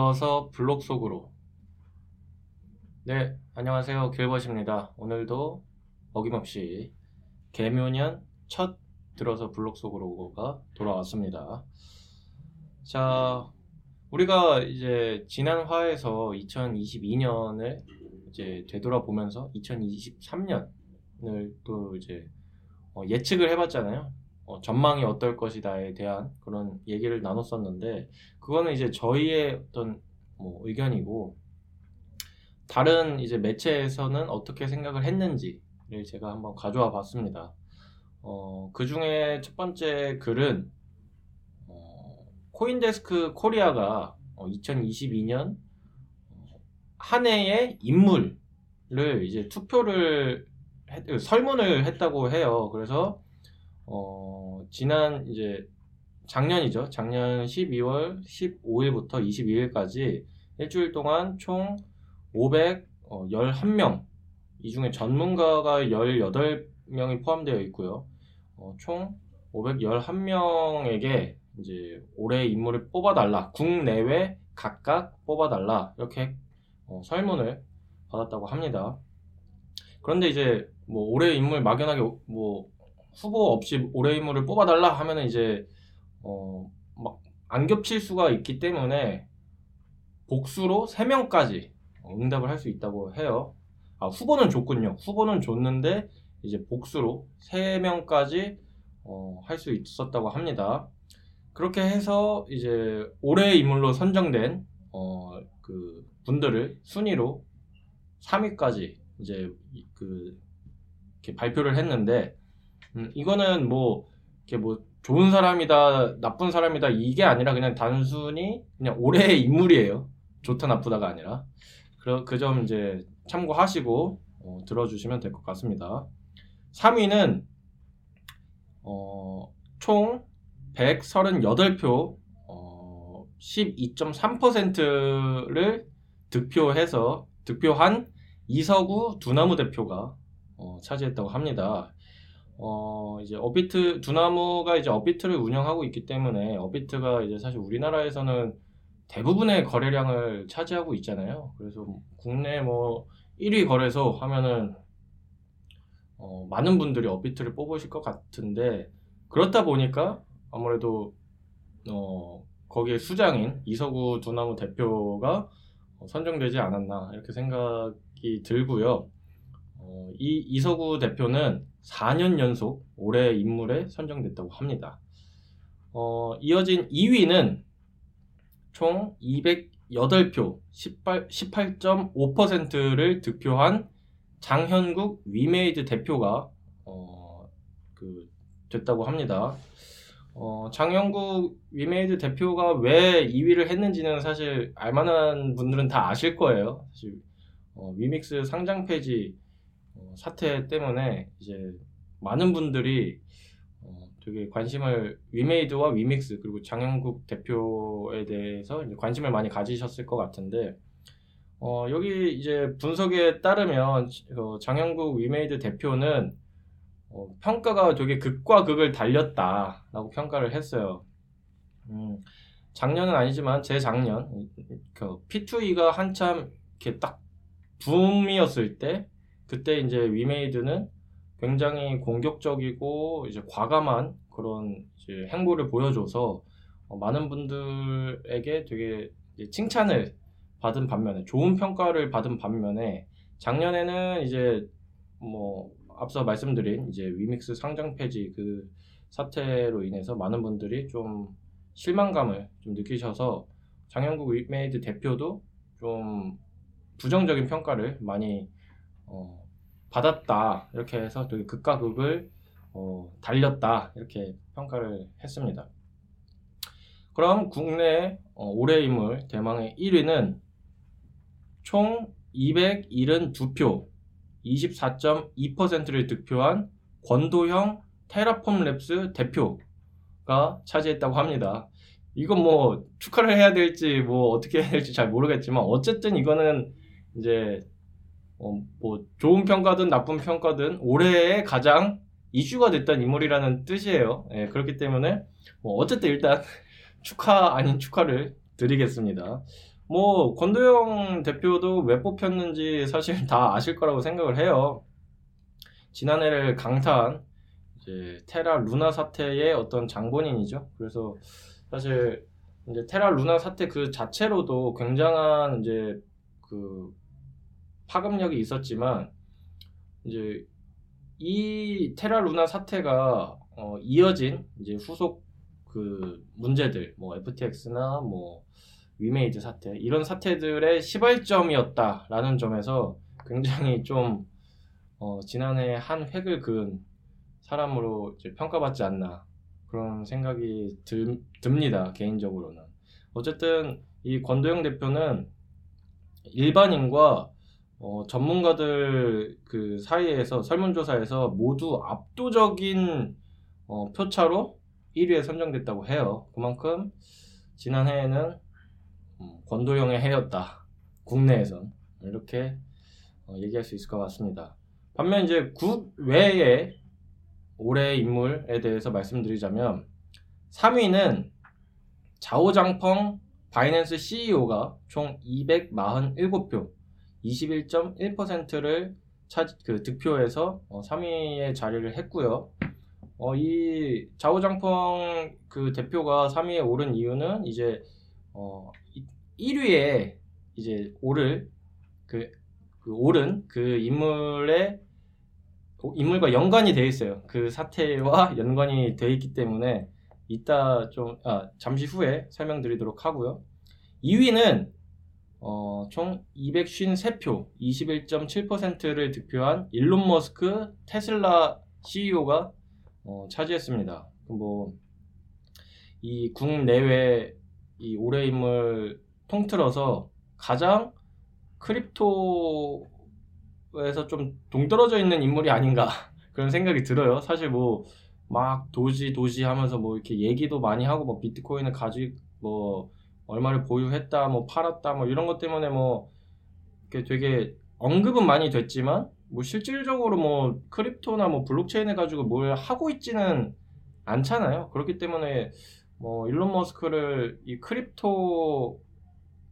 들어서 블록 속으로. 네, 안녕하세요. 길벗입니다. 오늘도 어김없이 개묘년 첫 들어서 블록 속으로가 돌아왔습니다. 자, 우리가 이제 지난 화에서 2022년을 이제 되돌아보면서 2023년을 또 이제 어, 예측을 해봤잖아요. 어, 전망이 어떨 것이다에 대한 그런 얘기를 나눴었는데 그거는 이제 저희의 어떤 뭐 의견이고 다른 이제 매체에서는 어떻게 생각을 했는지를 제가 한번 가져와 봤습니다. 어, 그 중에 첫 번째 글은 어, 코인데스크 코리아가 2022년 어, 한 해의 인물을 이제 투표를 했, 설문을 했다고 해요. 그래서 어, 지난 이제 작년이죠. 작년 12월 15일부터 22일까지 일주일 동안 총 511명, 어, 이 중에 전문가가 18명이 포함되어 있고요. 어, 총 511명에게 이제 올해 인물을 뽑아달라. 국내외 각각 뽑아달라. 이렇게 어, 설문을 받았다고 합니다. 그런데 이제 뭐 올해 인물 막연하게 뭐 후보 없이 올해 인물을 뽑아달라 하면은 이제 어 막 안 겹칠 수가 있기 때문에 복수로 3명까지 응답을 할 수 있다고 해요. 아, 후보는 줬군요. 후보는 줬는데 이제 복수로 3명까지 어, 할 수 있었다고 합니다. 그렇게 해서 이제 올해의 인물로 선정된 어, 그 분들을 순위로 3위까지 이제 그 이렇게 발표를 했는데 음, 이거는 뭐 이렇게 뭐 좋은 사람이다 나쁜 사람이다 이게 아니라 그냥 단순히 그냥 올해의 인물이에요. 좋다 나쁘다가 아니라 그 점 이제 참고하시고 어, 들어주시면 될 것 같습니다. 3위는 어, 총 138표 어, 12.3%를 득표해서 득표한 이서구 두나무 대표가 어, 차지했다고 합니다. 어, 이제 어비트 두나무가 이제 어비트를 운영하고 있기 때문에 어비트가 이제 사실 우리나라에서는 대부분의 거래량을 차지하고 있잖아요. 그래서 국내 뭐 1위 거래소 하면은 어, 많은 분들이 어비트를 뽑으실 것 같은데 그렇다 보니까 아무래도 어, 거기에 수장인 이서구 두나무 대표가 선정되지 않았나 이렇게 생각이 들고요. 어, 이 이서구 대표는 4년 연속 올해 인물에 선정됐다고 합니다. 어, 이어진 2위는 총 208표 18, 18.5%를 득표한 장현국 위메이드 대표가 어, 그 됐다고 합니다. 어, 장현국 위메이드 대표가 왜 2위를 했는지는 사실 알만한 분들은 다 아실 거예요. 사실 어, 위믹스 상장 어, 사태 때문에 이제 많은 분들이 어, 되게 관심을 위메이드와 위믹스 그리고 장현국 대표에 대해서 관심을 많이 가지셨을 것 같은데 어, 여기 이제 분석에 따르면 어, 장현국 위메이드 대표는 어, 평가가 되게 극과 극을 달렸다라고 평가를 했어요. 음, 작년은 아니지만 재작년 그 P2E가 한참 이렇게 딱 붐이었을 때 그때 이제 위메이드는 굉장히 공격적이고 이제 과감한 그런 이제 행보를 보여줘서 어, 많은 분들에게 되게 칭찬을 받은 반면에 좋은 평가를 받은 반면에 작년에는 이제 뭐 앞서 말씀드린 이제 위믹스 상장 폐지 그 사태로 인해서 많은 분들이 좀 실망감을 좀 느끼셔서 장현국 위메이드 대표도 좀 부정적인 평가를 많이 어, 받았다 이렇게 해서 되게 극과 극을 어, 달렸다 이렇게 평가를 했습니다. 그럼 국내 어, 올해 인물 대망의 1위는 총 272표 24.2%를 득표한 권도형 테라폼 랩스 대표가 차지했다고 합니다. 이건 뭐 축하를 해야 될지 뭐 어떻게 해야 될지 잘 모르겠지만 어쨌든 이거는 이제 어, 뭐 좋은 평가든 나쁜 평가든 올해의 가장 이슈가 됐던 인물이라는 뜻이에요. 예, 그렇기 때문에 뭐 어쨌든 일단 축하 아닌 축하를 드리겠습니다. 뭐 권도영 대표도 왜 뽑혔는지 사실 다 아실 거라고 생각을 해요. 지난해를 강타한 이제 테라 루나 사태의 어떤 장본인이죠. 그래서 사실 이제 테라 루나 사태 그 자체로도 굉장한 이제 그 파급력이 있었지만 이제 이 테라 루나 사태가 어, 이어진 이제 후속 그 문제들 뭐 FTX나 뭐 위메이드 사태 이런 사태들의 시발점이었다라는 점에서 굉장히 좀 어, 지난해 한 획을 그은 사람으로 평가받지 않나 그런 생각이 들, 듭니다 개인적으로는. 어쨌든 이 권도영 대표는 일반인과 어, 전문가들 그 사이에서 설문조사에서 모두 압도적인 어, 표차로 1위에 선정됐다고 해요. 그만큼 지난해에는 음, 권도영의 해였다. 국내에선 이렇게 어, 얘기할 수 있을 것 같습니다. 반면 이제 국 외에 올해 인물에 대해서 말씀드리자면 3위는 자오장펑 바이낸스 CEO가 총 247표, 21.1%를 차, 그 득표해서 어, 3위에 자리를 했고요. 어, 이 자오장펑 그 대표가 3위에 오른 이유는 이제 어, 1위에 이제 오를 그, 그 오른 그 인물의 인물과 연관이 되어 있어요. 그 사태와 연관이 되어 있기 때문에 이따 좀 아, 잠시 후에 설명드리도록 하고요. 2위는 어, 총 253표, 21.7%를 득표한 일론 머스크 테슬라 CEO가 어, 차지했습니다. 뭐, 이 국내외 이 올해 인물 통틀어서 가장 crypto에서 좀 동떨어져 있는 인물이 아닌가 그런 생각이 들어요. 사실 뭐, 막 도지 도지 하면서 뭐 이렇게 얘기도 많이 하고 뭐 비트코인을 가지고 뭐 얼마를 보유했다 뭐 팔았다 뭐 이런 것 때문에 뭐 이렇게 되게 언급은 많이 됐지만 뭐 실질적으로 뭐 crypto나 뭐 블록체인 해가지고 뭘 하고 있지는 않잖아요. 그렇기 때문에 뭐 일론 머스크를 이 crypto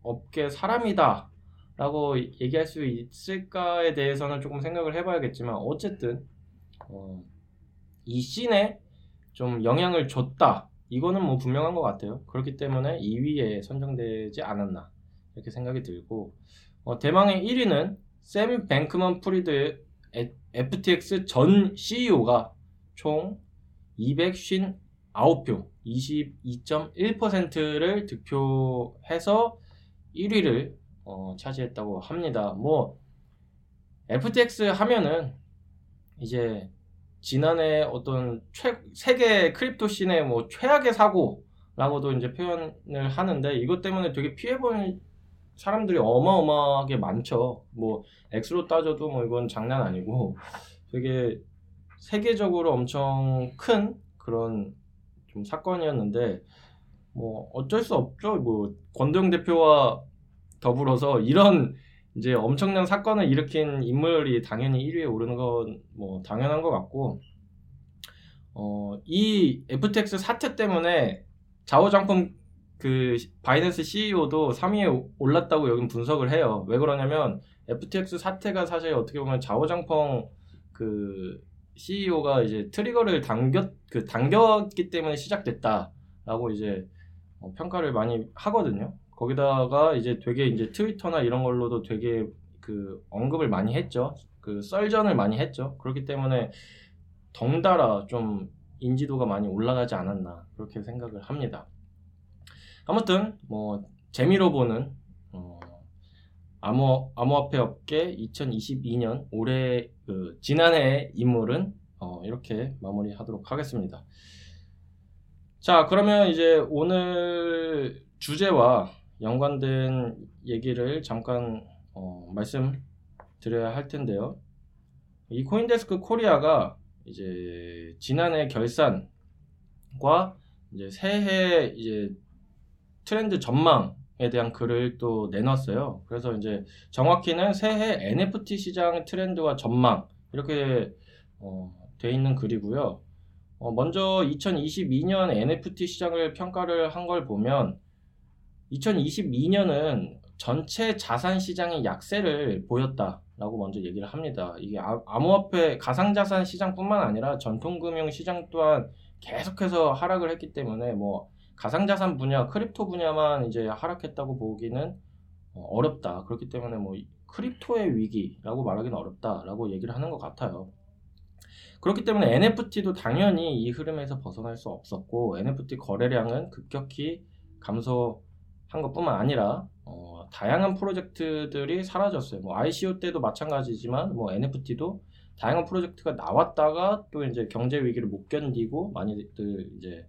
업계 사람이다 라고 얘기할 수 있을까에 대해서는 조금 생각을 해봐야겠지만 어쨌든 어, 이 scene에 좀 영향을 줬다 이거는 뭐 분명한 것 같아요. 그렇기 때문에 2위에 선정되지 않았나 이렇게 생각이 들고 어, 대망의 1위는 샘 뱅크먼 프리드 FTX 전 CEO가 총 259표, 22.1%를 득표해서 1위를 어, 차지했다고 합니다. 뭐 FTX 하면은 이제 지난해 어떤 최, 세계 crypto scene의 뭐 최악의 사고라고도 이제 표현을 하는데 이것 때문에 되게 피해본 사람들이 어마어마하게 많죠. 뭐 액수로 따져도 뭐 이건 장난 아니고 되게 세계적으로 엄청 큰 그런 좀 사건이었는데 뭐 어쩔 수 없죠. 뭐 권도영 대표와 더불어서 이런 이제 엄청난 사건을 일으킨 인물이 당연히 1위에 오르는 건 뭐 당연한 것 같고 어, 이 FTX 사태 때문에 자오장품 그 바이낸스 CEO도 3위에 올랐다고 여긴 분석을 해요. 왜 그러냐면 FTX 사태가 사실 어떻게 보면 자오장펑 그 CEO가 이제 트리거를 당겼 그 당겼기 때문에 시작됐다라고 이제 어, 평가를 많이 하거든요. 거기다가 이제 되게 이제 트위터나 이런 걸로도 되게 그 언급을 많이 했죠. 그 썰전을 많이 했죠. 그렇기 때문에 덩달아 좀 인지도가 많이 올라가지 않았나 그렇게 생각을 합니다. 아무튼 뭐 재미로 보는 어, 암호 암호화폐 업계 2022년 올해 그 지난해 인물은 어, 이렇게 마무리하도록 하겠습니다. 자 그러면 이제 오늘 주제와 연관된 얘기를 잠깐 어, 말씀드려야 할 텐데요. 이 코인데스크 코리아가 이제 지난해 결산과 이제 새해 이제 트렌드 전망에 대한 글을 또 내놨어요. 그래서 이제 정확히는 새해 NFT 시장 트렌드와 전망 이렇게 어, 돼 있는 글이고요. 어, 먼저 2022년 NFT 시장을 평가를 한 걸 보면 2022년은 전체 자산 시장의 약세를 보였다라고 먼저 얘기를 합니다. 이게 아- 암호화폐 가상자산 시장뿐만 아니라 전통금융 시장 또한 계속해서 하락을 했기 때문에 뭐 가상자산 분야, crypto 분야만 이제 하락했다고 보기는 어, 어렵다. 그렇기 때문에 뭐 crypto의 위기라고 말하기는 어렵다라고 얘기를 하는 것 같아요. 그렇기 때문에 NFT도 당연히 이 흐름에서 벗어날 수 없었고 NFT 거래량은 급격히 감소 한 것뿐만 아니라 어, 다양한 프로젝트들이 사라졌어요. 뭐 ICO 때도 마찬가지지만 뭐 NFT도 다양한 프로젝트가 나왔다가 또 이제 경제 위기를 못 견디고 많이들 이제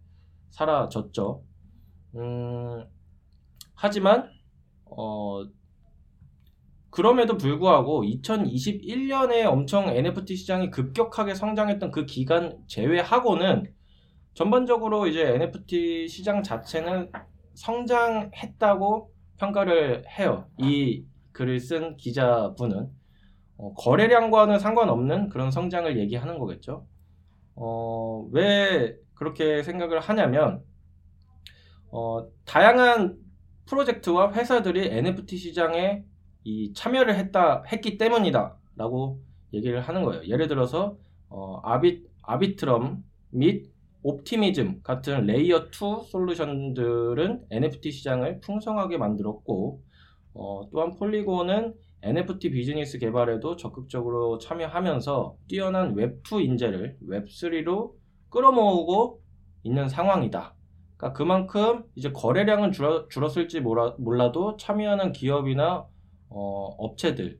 사라졌죠. 음, 하지만 어, 그럼에도 불구하고 2021년에 엄청 NFT 시장이 급격하게 성장했던 그 기간 제외하고는 전반적으로 이제 NFT 시장 자체는 성장했다고 평가를 해요. 이 글을 쓴 기자분은 어, 거래량과는 상관없는 그런 성장을 얘기하는 거겠죠. 어, 왜 그렇게 생각을 하냐면 어, 다양한 프로젝트와 회사들이 NFT 시장에 이 참여를 했다 했기 때문이다라고 얘기를 하는 거예요. 예를 들어서 어, 아비 아비트럼 및 옵티미즘 같은 layer 2 솔루션들은 NFT 시장을 풍성하게 만들었고 어, 또한 폴리곤은 NFT 비즈니스 개발에도 적극적으로 참여하면서 뛰어난 웹2 인재를 웹3로 끌어모으고 있는 상황이다. 그러니까 그만큼 이제 거래량은 줄어, 줄었을지 몰라, 몰라도 참여하는 기업이나 어, 업체들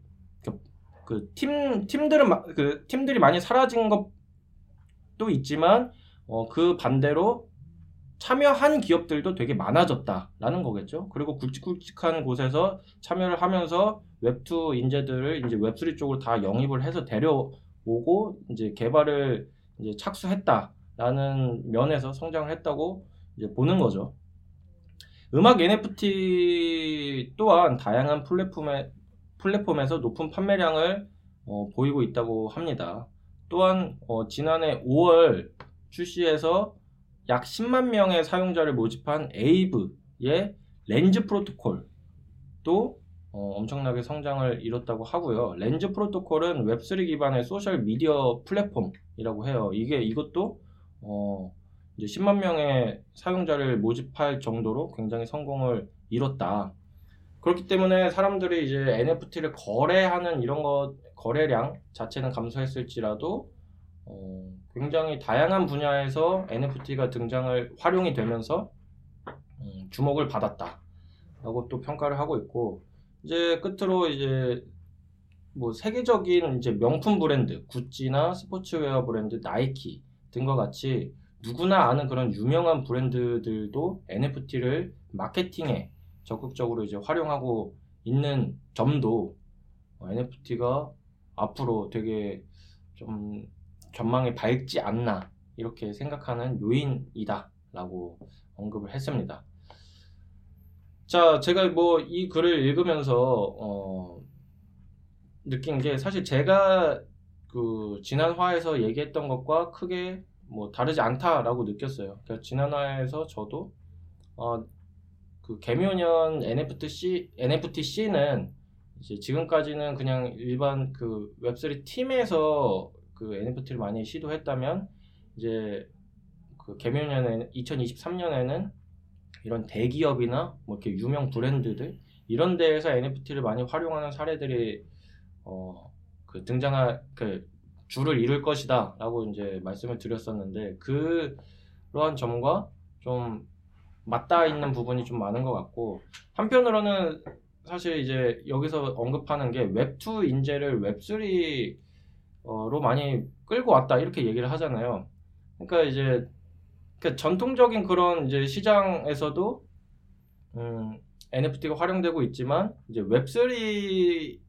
그 팀 팀들은 마- 그 팀들이 많이 사라진 것도 있지만 어, 그 반대로 참여한 기업들도 되게 많아졌다라는 거겠죠. 그리고 굵직굵직한 곳에서 참여를 하면서 웹2 인재들을 이제 웹3 쪽으로 다 영입을 해서 데려오고 이제 개발을 이제 착수했다라는 면에서 성장을 했다고 이제 보는 거죠. 음악 NFT 또한 다양한 플랫폼에 플랫폼에서 높은 판매량을 어, 보이고 있다고 합니다. 또한 어, 지난해 5월 출시해서 약 10만 명의 사용자를 모집한 에이브의 렌즈 프로토콜도 어, 엄청나게 성장을 이뤘다고 하고요. 렌즈 프로토콜은 웹3 기반의 소셜 미디어 플랫폼이라고 해요. 이게 이것도 어, 이제 10만 명의 사용자를 모집할 정도로 굉장히 성공을 이뤘다. 그렇기 때문에 사람들이 이제 NFT를 거래하는 이런 것 거래량 자체는 감소했을지라도 어, 굉장히 다양한 분야에서 NFT가 등장을 활용이 되면서 음, 주목을 받았다라고 또 평가를 하고 있고 이제 끝으로 이제 뭐 세계적인 이제 명품 브랜드 구찌나 스포츠웨어 브랜드 나이키 등과 같이 누구나 아는 그런 유명한 브랜드들도 NFT를 마케팅에 적극적으로 이제 활용하고 있는 점도 NFT가 앞으로 되게 좀 전망이 밝지 않나 이렇게 생각하는 요인이다라고 언급을 했습니다. 자, 제가 뭐 이 글을 읽으면서 어, 느낀 게 사실 제가 그 지난 화에서 얘기했던 것과 크게 뭐 다르지 않다라고 느꼈어요. 그러니까 지난 화에서 저도 어, 그 개묘년 NFT-C, NFT-C는 이제 지금까지는 그냥 일반 그 웹3 팀에서 그 NFT를 많이 시도했다면 이제 그 개묘년에 2023년에는 이런 대기업이나 뭐 이렇게 유명 브랜드들 이런 데에서 NFT를 많이 활용하는 사례들이 어 그 등장할 그 줄을 이룰 것이다라고 이제 말씀을 드렸었는데 그러한 점과 좀 맞닿아 있는 부분이 좀 많은 것 같고 한편으로는 사실 이제 여기서 언급하는 게 웹2 인재를 웹3 로 많이 끌고 왔다 이렇게 얘기를 하잖아요. 그러니까 이제 그 전통적인 그런 이제 시장에서도 음, NFT가 활용되고 있지만 이제 웹3로의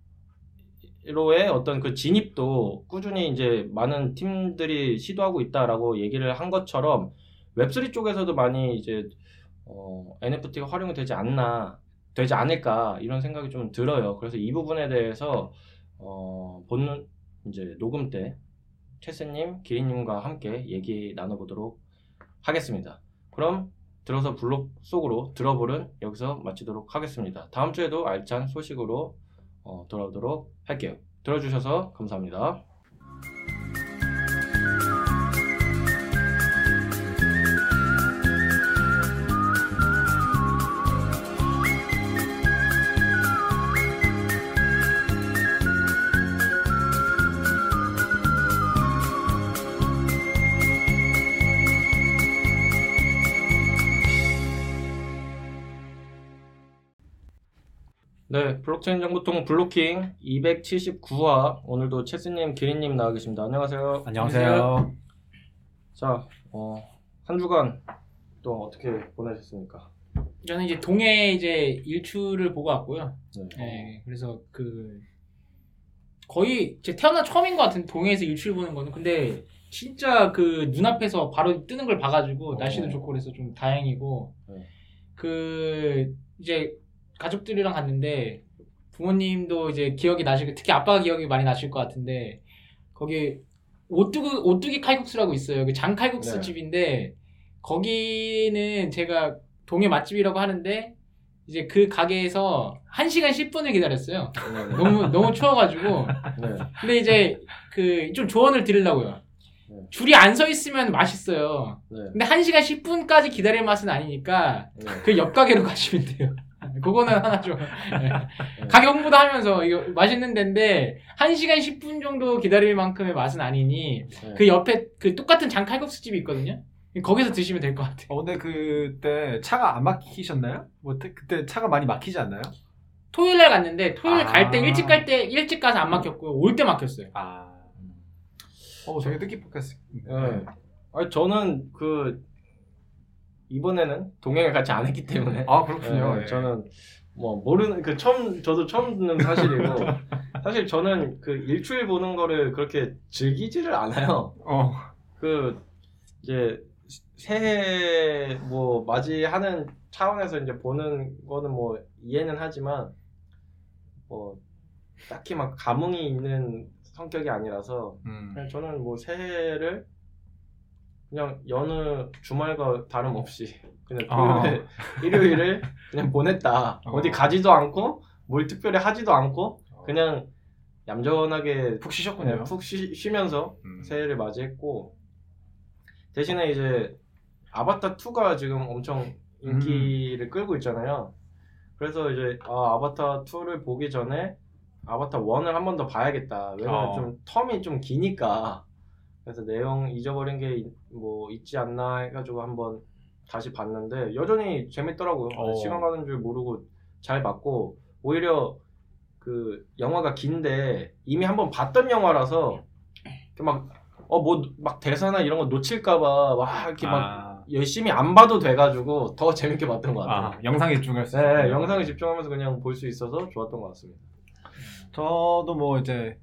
어떤 그 진입도 꾸준히 이제 많은 팀들이 시도하고 있다라고 얘기를 한 것처럼 웹3 쪽에서도 많이 이제 어, NFT가 활용이 되지 않나 되지 않을까 이런 생각이 좀 들어요. 그래서 이 부분에 대해서 어, 본 이제 녹음 때 최스님, 기린님과 함께 얘기 나눠보도록 하겠습니다. 그럼 들어서 블록 속으로 들어볼은 여기서 마치도록 하겠습니다. 다음 주에도 알찬 소식으로 어, 돌아오도록 할게요. 들어주셔서 감사합니다. 네, 블록체인 정보통 블로킹 279화 오늘도 체스님, 기린님 나와 계십니다. 안녕하세요. 안녕하세요. 자, 어, 한 주간 또 어떻게 보내셨습니까? 저는 이제 동해 이제 일출을 보고 왔고요. 네. 네, 그래서 그 거의 제 태어난 처음인 것 같은 동해에서 일출 보는 거는 근데 진짜 그 눈앞에서 바로 뜨는 걸 봐가지고 날씨도 어. 좋고 그래서 좀 다행이고 네. 그 이제 가족들이랑 갔는데 부모님도 이제 기억이 나실 특히 아빠가 기억이 많이 나실 것 같은데 거기 오뚜기 오뚜기 칼국수라고 있어요. 그 장칼국수 네. 집인데 거기는 제가 동해 맛집이라고 하는데 이제 그 가게에서 1시간 10분을 기다렸어요. 네, 네. 너무 너무 추워 가지고. 네. 근데 이제 그 좀 조언을 드리려고요. 네. 줄이 안 서 있으면 맛있어요. 네. 근데 1시간 10분까지 기다릴 맛은 아니니까 네. 그옆 가게로 가시면 돼요. 그거는 하나 좀 네. 가게 홍보도 하면서 이거 맛있는 데인데 1시간 10분 정도 기다릴 만큼의 맛은 아니니 네. 그 옆에 그 똑같은 장칼국수 집이 있거든요. 거기서 드시면 될 것 같아요. 어, 근데 그때 차가 안 막히셨나요? 뭐 때- 그때 차가 많이 막히지 않나요? 토요일 날 갔는데 토요일 아. 갈때 일찍 갈 때 일찍 가서 안 막혔고요. 올때 막혔어요. 아, 어 되게 뜻깊었겠어요. 네. 아니, 저는 그 이번에는 동행을 같이 안 했기 때문에 아 그렇군요. 네, 예. 저는 뭐 모르는 그 처음 저도 처음 듣는 사실이고 사실 저는 그 일출 보는 거를 그렇게 즐기지를 않아요. 어, 그 이제 새해 뭐 맞이하는 차원에서 이제 보는 거는 뭐 이해는 하지만 뭐 딱히 막 감흥이 있는 성격이 아니라서 음. 저는 뭐 새해를 그냥 여느 주말과 다름없이 그냥 아. 토요일, 일요일을 그냥 보냈다. 어. 어디 가지도 않고 뭘 특별히 하지도 않고 그냥 얌전하게 푹 쉬셨군요. 네, 푹 쉬, 쉬면서 음. 새해를 맞이했고 대신에 이제 아바타 2가 지금 엄청 인기를 음. 끌고 있잖아요. 그래서 이제 아, 아바타 2를 보기 전에 아바타 1을 한 번 더 봐야겠다. 왜냐면 어. 좀 텀이 좀 기니까. 그래서 내용 잊어버린 게 뭐 있지 않나 해가지고 한번 다시 봤는데 여전히 재밌더라고요. 어. 시간 가는 줄 모르고 잘 봤고 오히려 그 영화가 긴데 이미 한번 봤던 영화라서 막 어 뭐 막 대사나 이런 거 놓칠까봐 막 이렇게 막 아, 열심히 안 봐도 돼가지고 더 재밌게 봤던 것 같아요. 아, 영상에 집중할 수. 네, 있어요. 영상에 집중하면서 그냥 볼 수 있어서 좋았던 것 같습니다. 저도 뭐 이제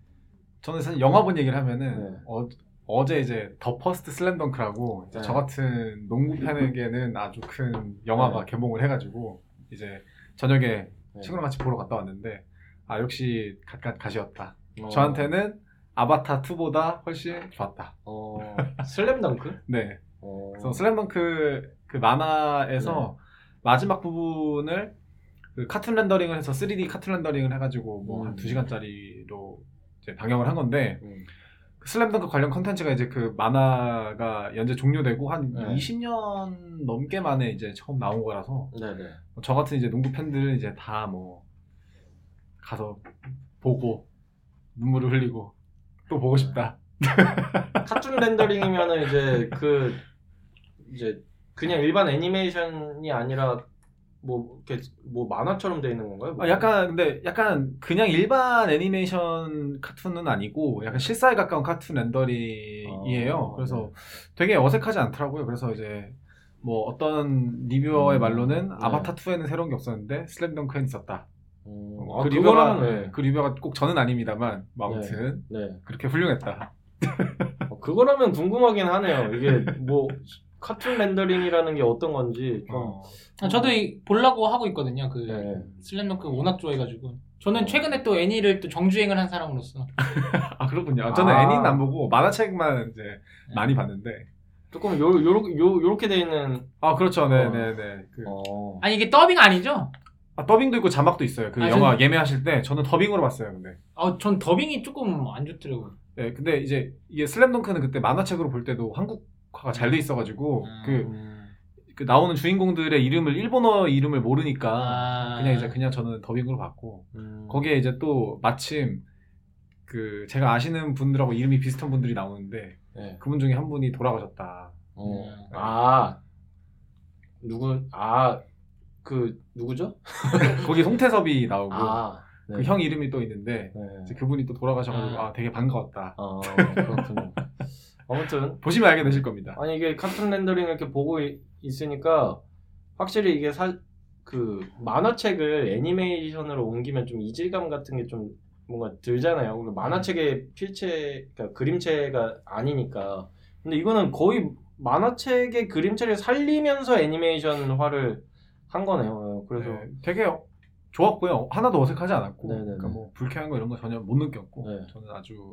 저는 사실 영화 본 얘기를 하면은 네. 어, 어제 이제 더 퍼스트 슬램덩크라고 이제 네. 저 같은 농구 팬에게는 아주 큰 영화가 네. 개봉을 해가지고 이제 저녁에 네. 친구랑 같이 보러 갔다 왔는데 아 역시 갓갓 갓이었다. 어, 저한테는 아바타 2보다 훨씬 좋았다. 어, 슬램덩크? 네. 어, 그래서 슬램덩크 그 만화에서 마지막 부분을 그 카툰 렌더링을 해서 3D 카툰 렌더링을 해가지고 뭐한 음. 2시간짜리로 이제 방영을 한 건데 음, 그 슬램덩크 관련 컨텐츠가 이제 그 만화가 연재 종료되고 한 네. 20년 넘게 만에 이제 처음 나온 거라서 네네. 저 같은 이제 농구 팬들은 이제 다 뭐 가서 보고 눈물을 흘리고 또 보고 싶다. 카툰 렌더링이면은 이제 그 이제 그냥 일반 애니메이션이 아니라 뭐 이렇게 뭐 만화처럼 돼 있는 건가요? 아, 약간 근데 약간 그냥 일반 애니메이션 카툰은 아니고 약간 실사에 가까운 카툰 렌더링이에요. 아, 그래서 네. 되게 어색하지 않더라고요. 그래서 이제 뭐 어떤 리뷰어의 음, 말로는 네. 아바타 2에는 새로운 게 없었는데 슬램덩크엔 있었다. 음, 그 아, 리뷰가 그거라면 그 리뷰가 꼭 저는 아닙니다만 뭐 아무튼 네. 그렇게 훌륭했다. 어, 그거라면 궁금하긴 하네요. 이게 뭐 카툰 렌더링이라는 게 어떤 건지 좀 어. 아, 저도 이, 보려고 하고 있거든요. 그 네. 슬램덩크 워낙 좋아해가지고 저는 어. 최근에 또 애니를 또 정주행을 한 사람으로서 아 그렇군요. 저는 아. 애니는 안 보고 만화책만 이제 많이 봤는데 조금 요, 요, 요, 요렇게 돼 있는. 아 그렇죠. 네, 어. 네, 네. 그, 어. 아니 이게 더빙 아니죠? 아, 더빙도 있고 자막도 있어요. 그 아, 영화 전- 예매하실 때 저는 더빙으로 봤어요. 근데. 아, 전 더빙이 조금 안 좋더라고요. 네, 근데 이제 이게 슬램덩크는 그때 만화책으로 볼 때도 한국 화가 잘 돼 있어가지고 음. 그, 음. 그 나오는 주인공들의 이름을 일본어 이름을 모르니까 아. 그냥 이제 그냥 저는 더빙으로 봤고 음. 거기에 이제 또 마침 그 제가 아시는 분들하고 이름이 비슷한 분들이 나오는데 네. 그분 중에 한 분이 돌아가셨다. 어. 음. 아. 누구, 아, 그, 누구죠? 거기 송태섭이 나오고 아. 네. 그형 이름이 또 있는데 네. 이제 그분이 또 돌아가셔가지고 아. 아 되게 반가웠다. 어, 그렇군요. 아무튼, 보시면 알게 되실 겁니다. 아니, 이게 카툰 렌더링 이렇게 보고 이- 있으니까, 확실히 이게 사, 그, 만화책을 애니메이션으로 옮기면 좀 이질감 같은 게 좀 뭔가 들잖아요. 만화책의 필체, 그러니까 그림체가 아니니까. 근데 이거는 거의 만화책의 그림체를 살리면서 애니메이션화를 한 거네요. 그래서, 네, 되게 좋았고요. 하나도 어색하지 않았고, 네네네. 그러니까 뭐 불쾌한 거 이런 거 전혀 못 느꼈고, 네. 저는 아주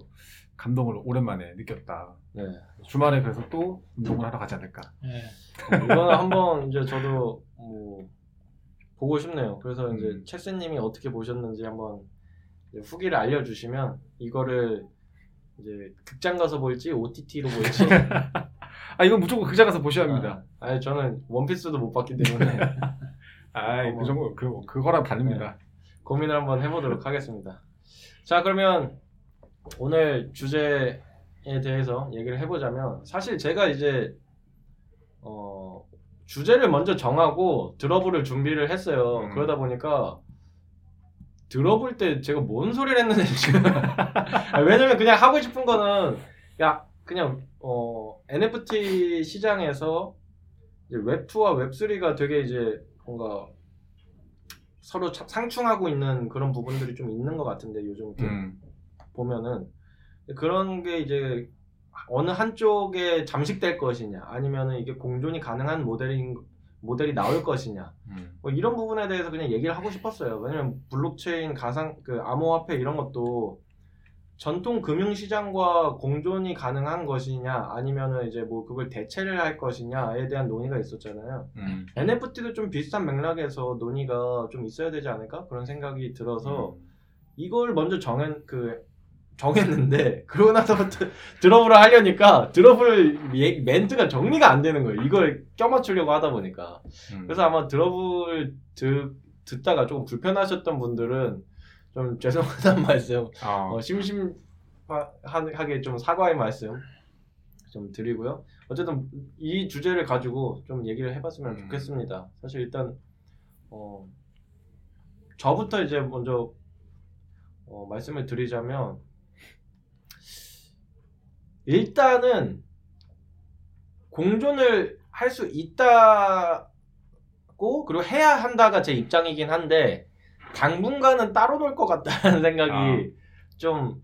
감동을 오랜만에 느꼈다. 네. 주말에 그래서 또 운동을 하러 가지 않을까. 네. 이거는 한번 이제 저도 뭐 보고 싶네요. 그래서 이제 음. 책스님이 어떻게 보셨는지 한번 후기를 알려주시면 이거를 이제 극장 가서 볼지 OTT로 볼지. 아 이건 무조건 극장 가서 보셔야 합니다. 아, 아니 저는 원피스도 못 봤기 때문에 아, 어머. 그 정도 그 그거랑 다릅니다. 고민을 한번 해보도록 하겠습니다. 자 그러면 오늘 주제에 대해서 얘기를 해보자면 사실 제가 이제 어, 주제를 먼저 정하고 드러블을 준비를 했어요. 음. 그러다 보니까 들어볼 때 제가 뭔 소리를 했는지 지금 아, 왜냐면 그냥 하고 싶은 거는 야 그냥 어, NFT 시장에서 이제 웹2와 웹3가 되게 이제 뭔가 서로 차- 상충하고 있는 그런 부분들이 좀 있는 것 같은데 요즘 음. 보면은 그런 게 이제 어느 한쪽에 잠식될 것이냐 아니면은 이게 공존이 가능한 모델인 모델이 나올 것이냐 음. 뭐 이런 부분에 대해서 그냥 얘기를 하고 싶었어요. 왜냐면 블록체인 가상 그 암호화폐 이런 것도 전통 금융 시장과 공존이 가능한 것이냐 아니면은 이제 뭐 그걸 대체를 할 것이냐에 대한 논의가 있었잖아요. 음. NFT도 좀 비슷한 맥락에서 논의가 좀 있어야 되지 않을까 그런 생각이 들어서 이걸 먼저 정한 그 정했는데 그러고 나서부터 드러블을 하려니까 드러블 얘- 멘트가 정리가 안 되는 거예요. 이걸 껴맞추려고 하다 보니까. 음. 그래서 아마 드러블 듣, 듣다가 조금 불편하셨던 분들은 좀 죄송하다는 말씀, 아, 어, 심심하게 좀 사과의 말씀 좀 드리고요. 어쨌든 이 주제를 가지고 좀 얘기를 해봤으면 음. 좋겠습니다. 사실 일단 어, 저부터 이제 먼저 어, 말씀을 드리자면 일단은 공존을 할 수 있다고 그리고 해야 한다가 제 입장이긴 한데 당분간은 따로 놀 것 같다는 생각이 아. 좀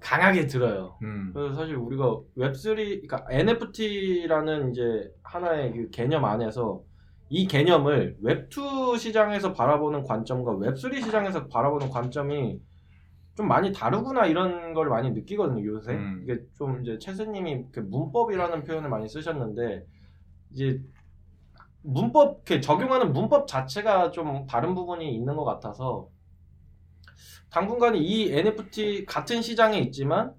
강하게 들어요. 음. 그래서 사실 우리가 웹3, 그러니까 NFT라는 이제 하나의 그 개념 안에서 이 개념을 웹2 시장에서 바라보는 관점과 웹3 시장에서 바라보는 관점이 좀 많이 다르구나 이런 걸 많이 느끼거든요 요새 음. 이게 좀 이제 최스님이 그 문법이라는 표현을 많이 쓰셨는데 이제 문법 적용하는 문법 자체가 좀 다른 부분이 있는 것 같아서 당분간 이 NFT 같은 시장에 있지만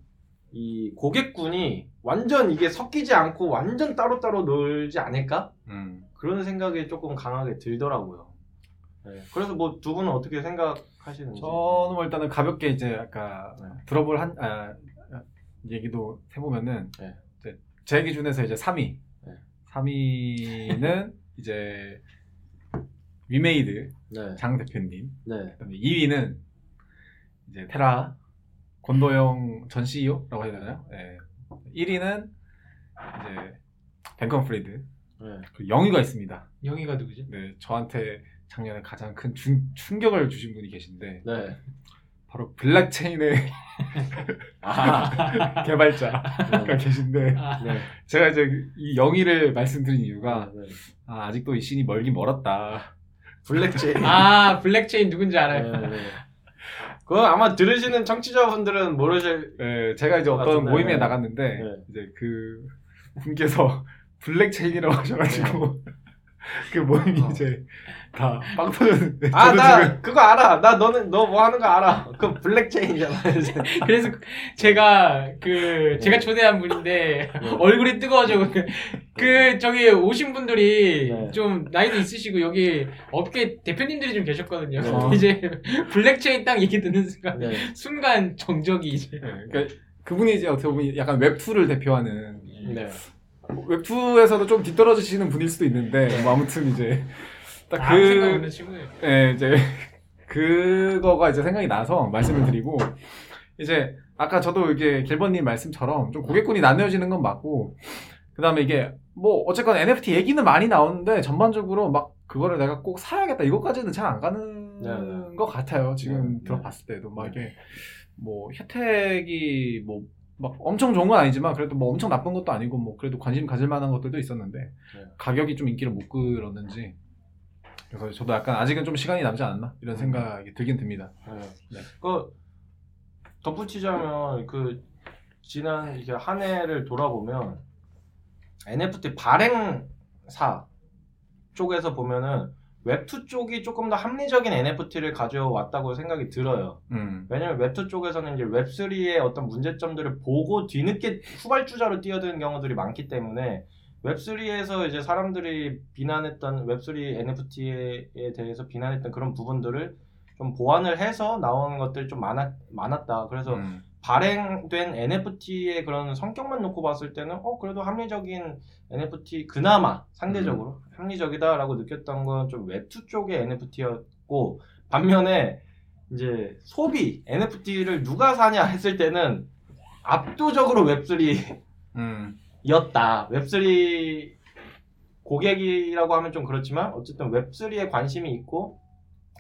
이 고객군이 완전 이게 섞이지 않고 완전 따로따로 놀지 않을까 음. 그런 생각이 조금 강하게 들더라고요. 네. 그래서 뭐 두 분은 어떻게 생각하시는지? 저는 뭐 일단은 가볍게 이제 아까 네. 들어볼 한 아, 아, 얘기도 해보면은 네. 제 기준에서 이제 3위, 네. 3위는 이제 위메이드 네, 장 대표님, 네, 그다음에 2위는 이제 테라 권도영 전 CEO라고 해야 되나요? 네. 1위는 이제 뱅크먼 프리드 네. 그리고 0위가 있습니다. 0위가 누구지? 네, 저한테 작년에 가장 큰 충, 충격을 주신 분이 계신데 네. 바로 블랙체인의 아, 개발자가 네. 계신데 아, 네. 제가 이제 이 0위를 말씀드린 이유가 네. 아, 아직도 이 신이 멀긴 멀었다. 블랙체인. 아 블랙체인 누군지 알아요. 네, 네. 그거 아마 들으시는 청취자분들은 모르실. 네, 제가 이제 어떤 맞습니다. 모임에 네. 나갔는데 네. 이제 그 분께서 블랙체인이라고 하셔가지고 그 모임이 어. 이제 다 빵 터졌는데 아 나 지금 그거 알아. 나 너는 너 뭐 하는 거 알아. 그 블랙체인이잖아. 이제. 그래서 제가 그 제가 초대한 분인데 얼굴이 뜨거워져 그, 그 저기 오신 분들이 네. 좀 나이도 있으시고 여기 업계 대표님들이 좀 계셨거든요. 네. 이제 블랙체인 딱 얘기 듣는 순간 네. 순간 정적이 이제 네, 그러니까 그분이 이제 어떻게 보면 약간 웹2를 대표하는 네. 웹2에서도 좀 뒤떨어지시는 분일 수도 있는데 뭐 아무튼 이제 딱그. 예, 이제 그거가 이제 생각이 나서 말씀을 드리고 이제 아까 저도 이게 길버님 말씀처럼 좀 고객군이 나뉘어지는 건 맞고 그다음에 이게 뭐 어쨌건 NFT 얘기는 많이 나오는데 전반적으로 막 그거를 내가 꼭 사야겠다 이것까지는 잘 안 가는 네, 네. 것 같아요. 지금 네, 들어봤을 때도. 막 이게 뭐 혜택이 뭐 막 엄청 좋은 건 아니지만 그래도 뭐 엄청 나쁜 것도 아니고 뭐 그래도 관심 가질 만한 것들도 있었는데 가격이 좀 인기를 못 끌었는지. 그래서 저도 약간 아직은 좀 시간이 남지 않았나? 이런 생각이 들긴 듭니다. 네. 그 덧붙이자면 그 지난 이게 한 해를 돌아보면 NFT 발행사 쪽에서 보면은 웹2 쪽이 조금 더 합리적인 NFT를 가져왔다고 생각이 들어요. 음. 왜냐면 웹2 쪽에서는 이제 웹3의 어떤 문제점들을 보고 뒤늦게 후발주자로 뛰어드는 경우들이 많기 때문에 웹3에서 이제 사람들이 비난했던 웹3 NFT에 대해서 비난했던 그런 부분들을 좀 보완을 해서 나오는 것들이 좀 많았, 많았다. 그래서 음. 발행된 NFT의 그런 성격만 놓고 봤을 때는 어 그래도 합리적인 NFT 그나마 상대적으로 합리적이다라고 느꼈던 건 좀 웹2 쪽의 NFT였고 반면에 이제 소비 NFT를 누가 사냐 했을 때는 압도적으로 웹3 음. 였다. 웹3 고객이라고 하면 좀 그렇지만 어쨌든 웹3에 관심이 있고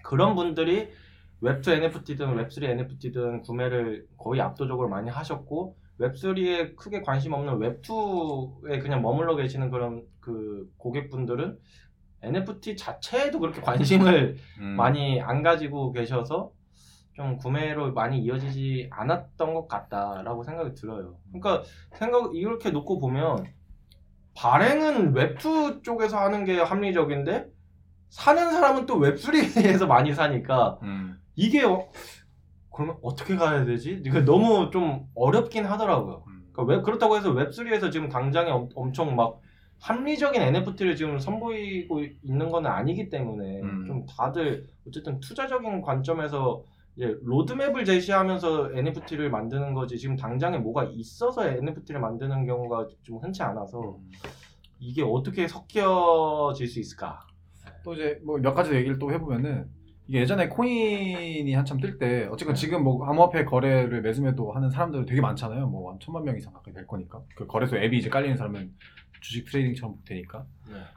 그런 분들이 웹2 NFT든 웹3 NFT든 구매를 거의 압도적으로 많이 하셨고 웹3에 크게 관심 없는 웹2에 그냥 머물러 계시는 그런 그 고객분들은 NFT 자체에도 그렇게 관심을 음. 많이 안 가지고 계셔서 좀 구매로 많이 이어지지 않았던 것 같다라고 생각이 들어요. 그러니까 생각 이렇게 놓고 보면 발행은 웹2 쪽에서 하는 게 합리적인데 사는 사람은 또 웹3에서 많이 사니까 음. 이게 어, 그러면 어떻게 가야 되지? 이거 너무 좀 어렵긴 하더라고요. 음. 그러니까 웹, 그렇다고 해서 웹3에서 지금 당장에 엄, 엄청 막 합리적인 NFT를 지금 선보이고 있는 건 아니기 때문에 음. 좀 다들 어쨌든 투자적인 관점에서 이제 로드맵을 제시하면서 NFT를 만드는 거지 지금 당장에 뭐가 있어서 NFT를 만드는 경우가 좀 흔치 않아서 이게 어떻게 섞여질 수 있을까? 또 이제 뭐 몇 가지 얘기를 또 해보면은 이게 예전에 코인이 한참 뜰 때 어쨌건 지금 뭐 암호화폐 거래를 매수매도 하는 사람들은 되게 많잖아요. 뭐 한 천만 명 이상 가까이 될 거니까. 그 거래소 앱이 이제 깔리는 사람은 주식 트레이딩처럼 되니까.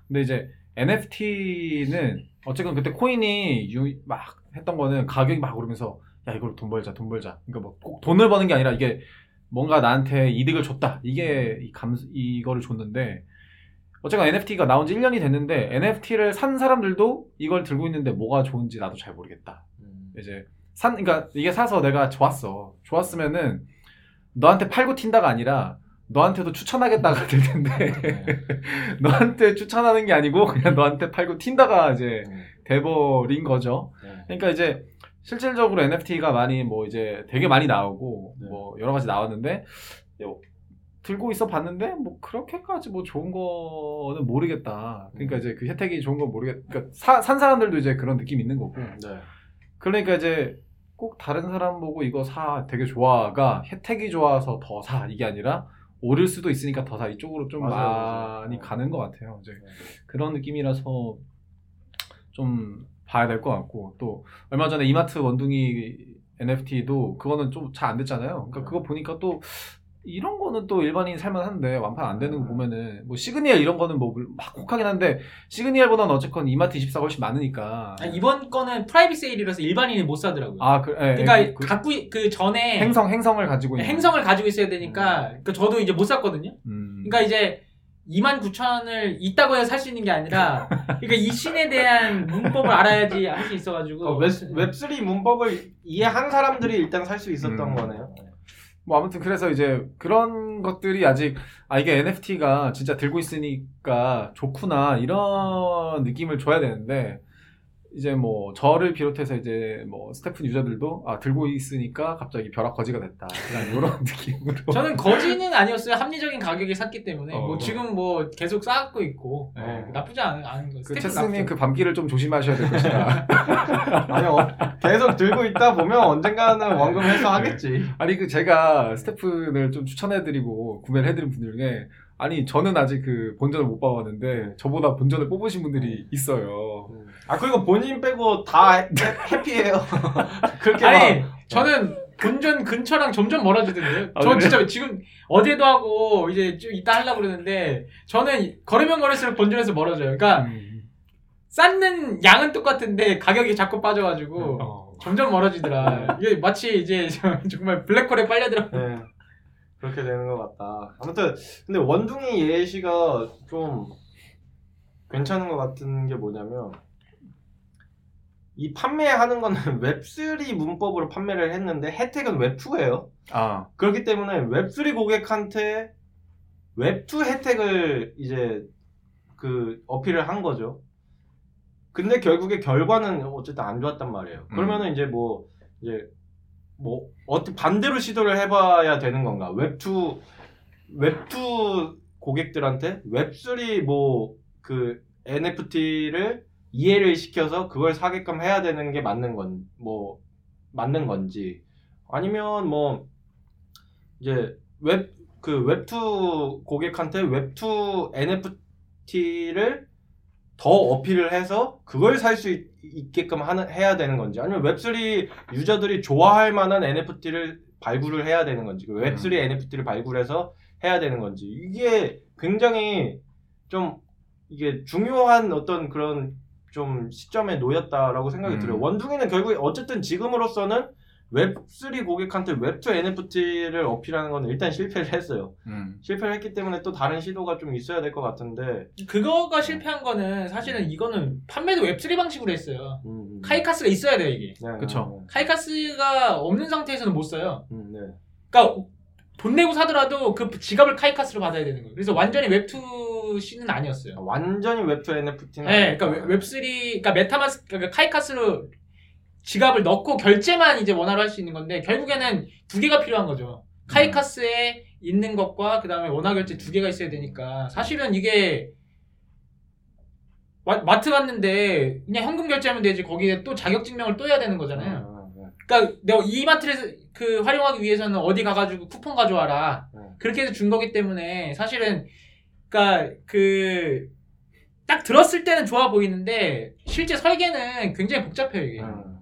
근데 이제 NFT는 어쨌건 그때 코인이 유- 막 했던 거는 가격이 막 오르면서 야 이걸로 돈 벌자 돈 벌자. 그러니까 뭐 꼭 돈을 버는 게 아니라 이게 뭔가 나한테 이득을 줬다. 이게 이 감 이거를 줬는데 어쨌건 NFT가 나온 지 1년이 됐는데 NFT를 산 사람들도 이걸 들고 있는데 뭐가 좋은지 나도 잘 모르겠다. 이제 산 그러니까 이게 사서 내가 좋았어. 좋았으면은 너한테 팔고 튄다가 아니라 너한테도 추천하겠다가 될 텐데 너한테 추천하는 게 아니고 그냥 너한테 팔고 튄다가 이제 돼버린 거죠. 그러니까 이제 실질적으로 NFT가 많이 뭐 이제 되게 많이 나오고 네. 뭐 여러 가지 나왔는데 요- 들고 있어 봤는데 뭐 그렇게까지 뭐 좋은 거는 모르겠다. 그러니까 음. 이제 그 혜택이 좋은 건 모르겠. 그러니까 사- 산 사람들도 이제 그런 느낌 이 있는 거고. 네. 그러니까 이제 꼭 다른 사람 보고 이거 사 되게 좋아가 혜택이 좋아서 더 사 이게 아니라 오를 수도 있으니까 더 사 이쪽으로 좀 맞아요, 맞아요. 많이 어. 가는 것 같아요. 이제 네. 그런 느낌이라서 좀 봐야 될 것 같고 또 얼마 전에 이마트 원둥이 NFT도 그거는 좀 잘 안 됐잖아요. 그러니까 네. 그거 보니까 또 이런 거는 또 일반인 살만한데 완판 안 되는 거 음. 보면은 뭐 시그니엘 이런 거는 뭐 막 혹하긴 한데 시그니엘보다는 어쨌건 이마트 24가 훨씬 많으니까 아니, 이번 거는 private sale이라서 일반인이 못 사더라고요. 아, 그, 예, 그러니까 예, 그 갖고 있- 그 전에 행성 행성을 가지고 있는 행성을 가지고 있어야 되니까 그러니까 저도 이제 못 샀거든요. 음. 그러니까 이제 29,000원을 있다고 해서 살 수 있는 게 아니라 그러니까 이 신에 대한 문법을 알아야지 할 수 있어가지고 어, 웹, 웹3 문법을 이해한 사람들이 일단 살 수 있었던 음. 거네요. 뭐 아무튼 그래서 이제 그런 것들이 아직 아 이게 NFT가 진짜 들고 있으니까 좋구나 이런 느낌을 줘야 되는데 이제 뭐 저를 비롯해서 이제 뭐 스테픈 유저들도 아 들고 있으니까 갑자기 벼락 거지가 됐다 이런 느낌으로 저는 거지는 아니었어요. 합리적인 가격에 샀기 때문에 어. 뭐 지금 뭐 계속 쌓고 있고 네. 어, 나쁘지 않은 않은 거. 그 스태프 체스님. 그 밤길을 좀 조심하셔야 될 것이다. 아니 어, 계속 들고 있다 보면 언젠가는 원금해서 하겠지. 아니 그 제가 스태프를 좀 추천해드리고 구매를 해드린 분들 중에 아니 저는 아직 그 본전을 못 봐봤는데 저보다 본전을 뽑으신 분들이 있어요. 아 그리고 본인 빼고 다 해- 해피해요. 그렇게 아니 막 저는 본전 근처랑 점점 멀어지던데요. 아, 저 그래요? 진짜 지금 어제도 하고 이제 좀 이따 하려고 그러는데 저는 걸으면 걸을수록 본전에서 멀어져요. 그러니까 음. 쌓는 양은 똑같은데 가격이 자꾸 빠져가지고 어. 점점 멀어지더라. 이게 마치 이제 정말 블랙홀에 빨려 들어. 네. 그렇게 되는 것 같다. 아무튼 근데 원둥이 예시가 좀 괜찮은 것 같은 게 뭐냐면 이 판매하는 거는 웹3 문법으로 판매를 했는데 혜택은 웹2예요. 아 그렇기 때문에 웹3 고객한테 웹2 혜택을 이제 그 어필을 한 거죠. 근데 결국에 결과는 어쨌든 안 좋았단 말이에요. 음. 그러면은 이제 뭐 이제 뭐 어떻게 반대로 시도를 해봐야 되는 건가? 웹2 웹2 고객들한테 웹3 뭐 그 NFT를 이해를 시켜서 그걸 사게끔 해야 되는 게 맞는 건 뭐 맞는 건지 아니면 뭐 이제 웹 그 웹2 고객한테 웹2 NFT를 더 어필을 해서 그걸 살 수 있게끔 하는 해야 되는 건지 아니면 웹3 유저들이 좋아할 만한 NFT를 발굴을 해야 되는 건지 그 웹3 음. NFT를 발굴해서 해야 되는 건지 이게 굉장히 좀 이게 중요한 어떤 그런 좀 시점에 놓였다라고 생각이 음. 들어요. 원둥이는 결국에 어쨌든 지금으로서는 웹3 고객한테 웹2 NFT를 어필하는 건 일단 실패를 했어요. 음. 실패를 했기 때문에 또 다른 시도가 좀 있어야 될 것 같은데. 그거가 실패한 거는 사실은 이거는 판매도 웹3 방식으로 했어요. 음, 음. 카이카스가 있어야 돼요 이게. 네, 그쵸. 카이카스가 없는 상태에서는 못 써요. 네, 네. 음, 네. 그러니까 돈 내고 사더라도 그 지갑을 Kaikas로 받아야 되는 거예요. 그래서 완전히 웹2는 아니었어요. 완전히 웹2 NFT는 네, 그러니까 웹- 웹3, 그러니까 MetaMask, 그러니까 Kaikas로 지갑을 넣고 결제만 이제 원화로 할 수 있는 건데 결국에는 두 개가 필요한 거죠. Kaikas에 있는 것과 그 다음에 원화 결제 두 개가 있어야 되니까 사실은 이게 마, 마트 갔는데 그냥 현금 결제하면 되지 거기에 또 자격증명을 또 해야 되는 거잖아요. 네, 네. 그러니까 내가 이 마트를 그 활용하기 위해서는 어디 가가지고 쿠폰 가져와라. 네. 그렇게 해서 준 거기 때문에 사실은 그러니까 그 딱 들었을 때는 좋아 보이는데 실제 설계는 굉장히 복잡해요 이게. 음.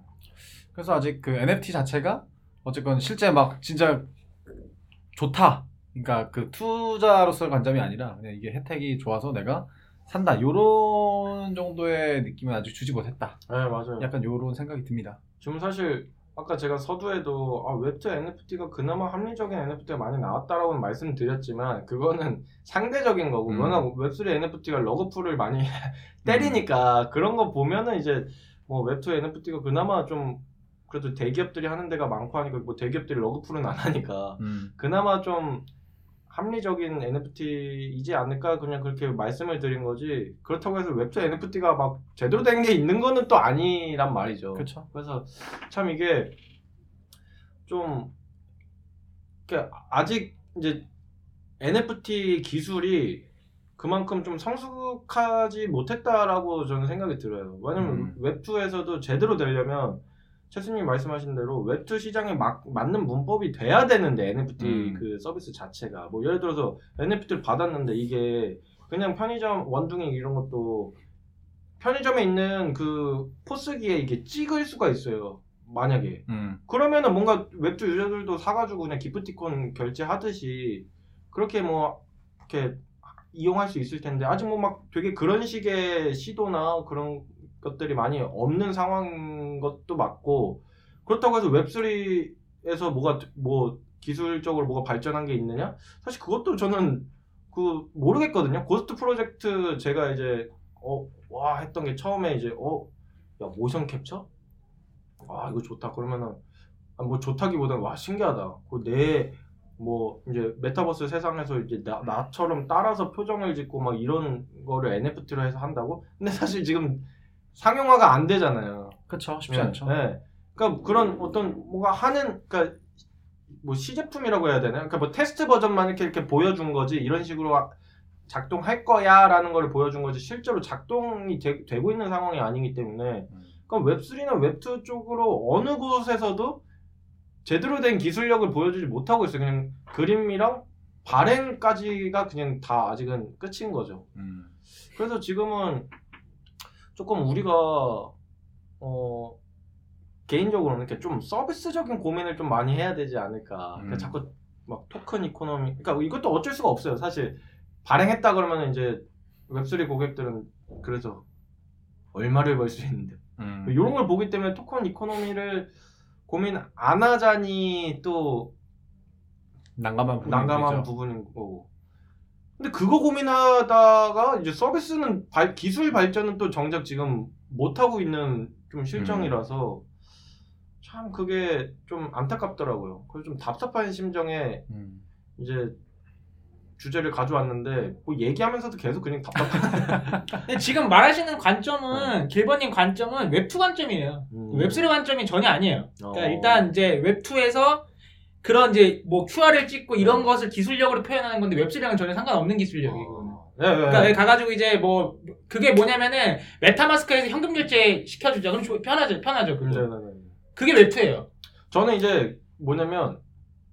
그래서 아직 그 NFT 자체가 어쨌건 실제 막 진짜 좋다. 그러니까 그 투자로서의 관점이 아니라 그냥 이게 혜택이 좋아서 내가 산다. 요런 정도의 느낌은 아직 주지 못했다. 네, 맞아요. 약간 요런 생각이 듭니다. 지금 사실 아까 제가 서두에도 아, 웹2 NFT가 그나마 합리적인 NFT가 많이 나왔다라고 말씀드렸지만 그거는 상대적인 거고 음. 워낙 웹3 NFT가 러그풀을 많이 때리니까 그런 거 보면은 이제 뭐 웹2 NFT가 그나마 좀 그래도 대기업들이 하는 데가 많고 하니까 뭐 대기업들이 러그풀은 안 하니까 음. 그나마 좀 합리적인 NFT이지 않을까 그냥 그렇게 말씀을 드린 거지 그렇다고 해서 웹2 NFT가 막 제대로 된 게 있는 거는 또 아니란 말이죠. 그렇죠. 그래서 참 이게 좀 이렇게 아직 이제 NFT 기술이 그만큼 좀 성숙하지 못했다라고 저는 생각이 들어요. 왜냐면 음. 웹2에서도 제대로 되려면 최수님 말씀하신 대로 웹2 시장에 막, 맞는 문법이 돼야 되는데 NFT 음. 그 서비스 자체가 뭐 예를 들어서 NFT를 받았는데 이게 그냥 편의점 원둥이 이런 것도 편의점에 있는 그 포스기에 이게 찍을 수가 있어요. 만약에 음. 그러면은 뭔가 웹2 유저들도 사가지고 그냥 기프티콘 결제하듯이 그렇게 뭐 이렇게 이용할 수 있을 텐데 아직 뭐 막 되게 그런 식의 시도나 그런 것들이 많이 없는 상황인 것도 맞고 그렇다고 해서 웹3에서 뭐가 뭐 기술적으로 뭐가 발전한 게 있느냐? 사실 그것도 저는 그 모르겠거든요. Ghost Project 제가 이제 어 와 했던 게 처음에 이제 어 야 모션 캡처? 아 이거 좋다. 그러면은 아, 뭐 좋다기보다는 와 신기하다. 근데 뭐 이제 메타버스 세상에서 이제 나, 나처럼 따라서 표정을 짓고 막 이런 거를 NFT로 해서 한다고? 근데 사실 지금 상용화가 안 되잖아요. 그쵸 쉽지 네, 않죠. 네. 그러니까 그런 어떤 뭔가 하는 그러니까 뭐 시제품이라고 해야 되나? 그러니까 뭐 테스트 버전만 이렇게 이렇게 보여준 거지 이런 식으로 하- 작동할 거야라는 걸 보여준 거지 실제로 작동이 되, 고 있는 상황이 아니기 때문에 음. 그럼 웹3나 웹2 쪽으로 어느 곳에서도 제대로 된 기술력을 보여주지 못하고 있어요. 그냥 그림이랑 발행까지가 그냥 다 아직은 끝인 거죠. 음. 그래서 지금은 조금 우리가 어 개인적으로는 이렇게 좀 서비스적인 고민을 좀 많이 해야 되지 않을까. 그러니까 음. 자꾸 막 token economy. 그러니까 이것도 어쩔 수가 없어요. 사실 발행했다 그러면 이제 웹3 고객들은 그래서 얼마를 벌 수 있는데 음. 이런 걸 보기 때문에 token economy를 고민 안 하자니 또 난감한 부분이 난감한. 부분인 거고. 근데 그거 고민하다가 이제 서비스는 발- 기술 발전은 또 정작 지금 못 하고 있는 좀 실정이라서 참 그게 좀 안타깝더라고요. 그래서 좀 답답한 심정에 음. 이제 주제를 가져왔는데 뭐 얘기하면서도 계속 그냥 답답해. 근데 지금 말하시는 관점은 길버님 관점은 웹2 관점이에요. 웹3 관점이 전혀 아니에요. 그러니까 어. 일단 이제 웹2에서 그런 이제 뭐 QR을 찍고 이런 것을 기술력으로 표현하는 건데 웹3랑은 전혀 상관없는 기술력이고. 네, 네. 그러니까 가가지고 이제 뭐 그게 뭐냐면은 MetaMask에서 현금 결제 시켜주자. 그럼 좋- 편하죠, 편하죠. 네, 네, 그거. 네. 그게 웹2예요. 저는 이제 뭐냐면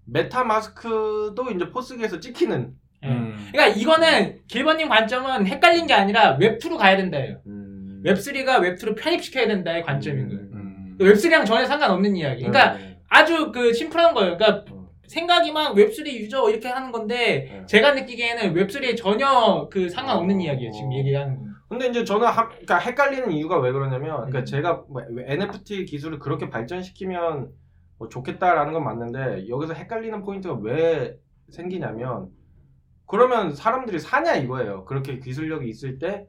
MetaMask도 이제 포스기에서 찍히는. 음. 그러니까 이거는 길버님 관점은 헷갈린 게 아니라 웹2로 가야 된다예요. 음. 웹3가 웹2로 편입시켜야 된다의 관점인 거예요. 음. 웹3랑 전혀 상관없는 이야기. 그러니까 네, 아주 그 심플한 거예요. 그러니까 네. 생각이 막 웹3 유저 이렇게 하는 건데 네. 제가 느끼기에는 웹3에 전혀 그 상관없는 어. 이야기예요. 지금 얘기하는 거. 근데 이제 저는 하, 그러니까 헷갈리는 이유가 왜 그러냐면, 그러니까 음. 제가 뭐 NFT 기술을 그렇게 발전시키면 뭐 좋겠다라는 건 맞는데 여기서 헷갈리는 포인트가 왜 생기냐면, 그러면 사람들이 사냐 이거예요. 그렇게 기술력이 있을 때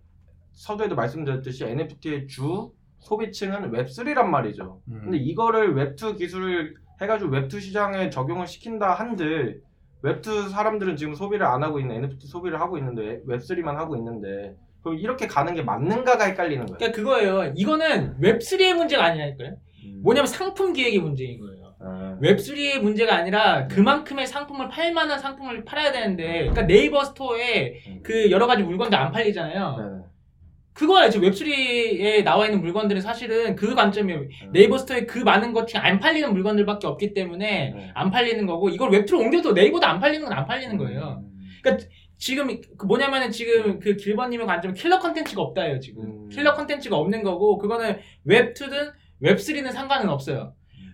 서두에도 말씀드렸듯이 NFT의 주 소비층은 웹3란 말이죠. 음. 근데 이거를 웹2 기술을 해가지고 웹2 시장에 적용을 시킨다 한들 웹2 사람들은 지금 소비를 안 하고 있는 NFT 소비를 하고 있는데 웹3만 하고 있는데 그럼 이렇게 가는 게 맞는가가 헷갈리는 거예요. 그러니까 그거예요. 이거는 웹3의 문제가 아니라니까요. 뭐냐면 상품 기획의 문제인 거예요. 아, 웹3의 문제가 아니라 그만큼의 상품을 팔 만한 상품을 팔아야 되는데 그러니까 네이버 스토어에 음. 그 여러 가지 물건들 안 팔리잖아요. 네. 그거야 지금 웹3에 나와 있는 물건들은 사실은 그 관점이에요. 음. 네이버 스토어에 그 많은 것 중에 안 팔리는 물건들밖에 없기 때문에 네. 안 팔리는 거고 이걸 웹2로 옮겨도 네이버도 안 팔리는 건 안 팔리는 거예요. 음. 지금 그 뭐냐면은 지금 그 길버님의 관점은 킬러 컨텐츠가 없다예요 지금 음. 킬러 컨텐츠가 없는 거고 그거는 웹2든 웹3는 상관은 없어요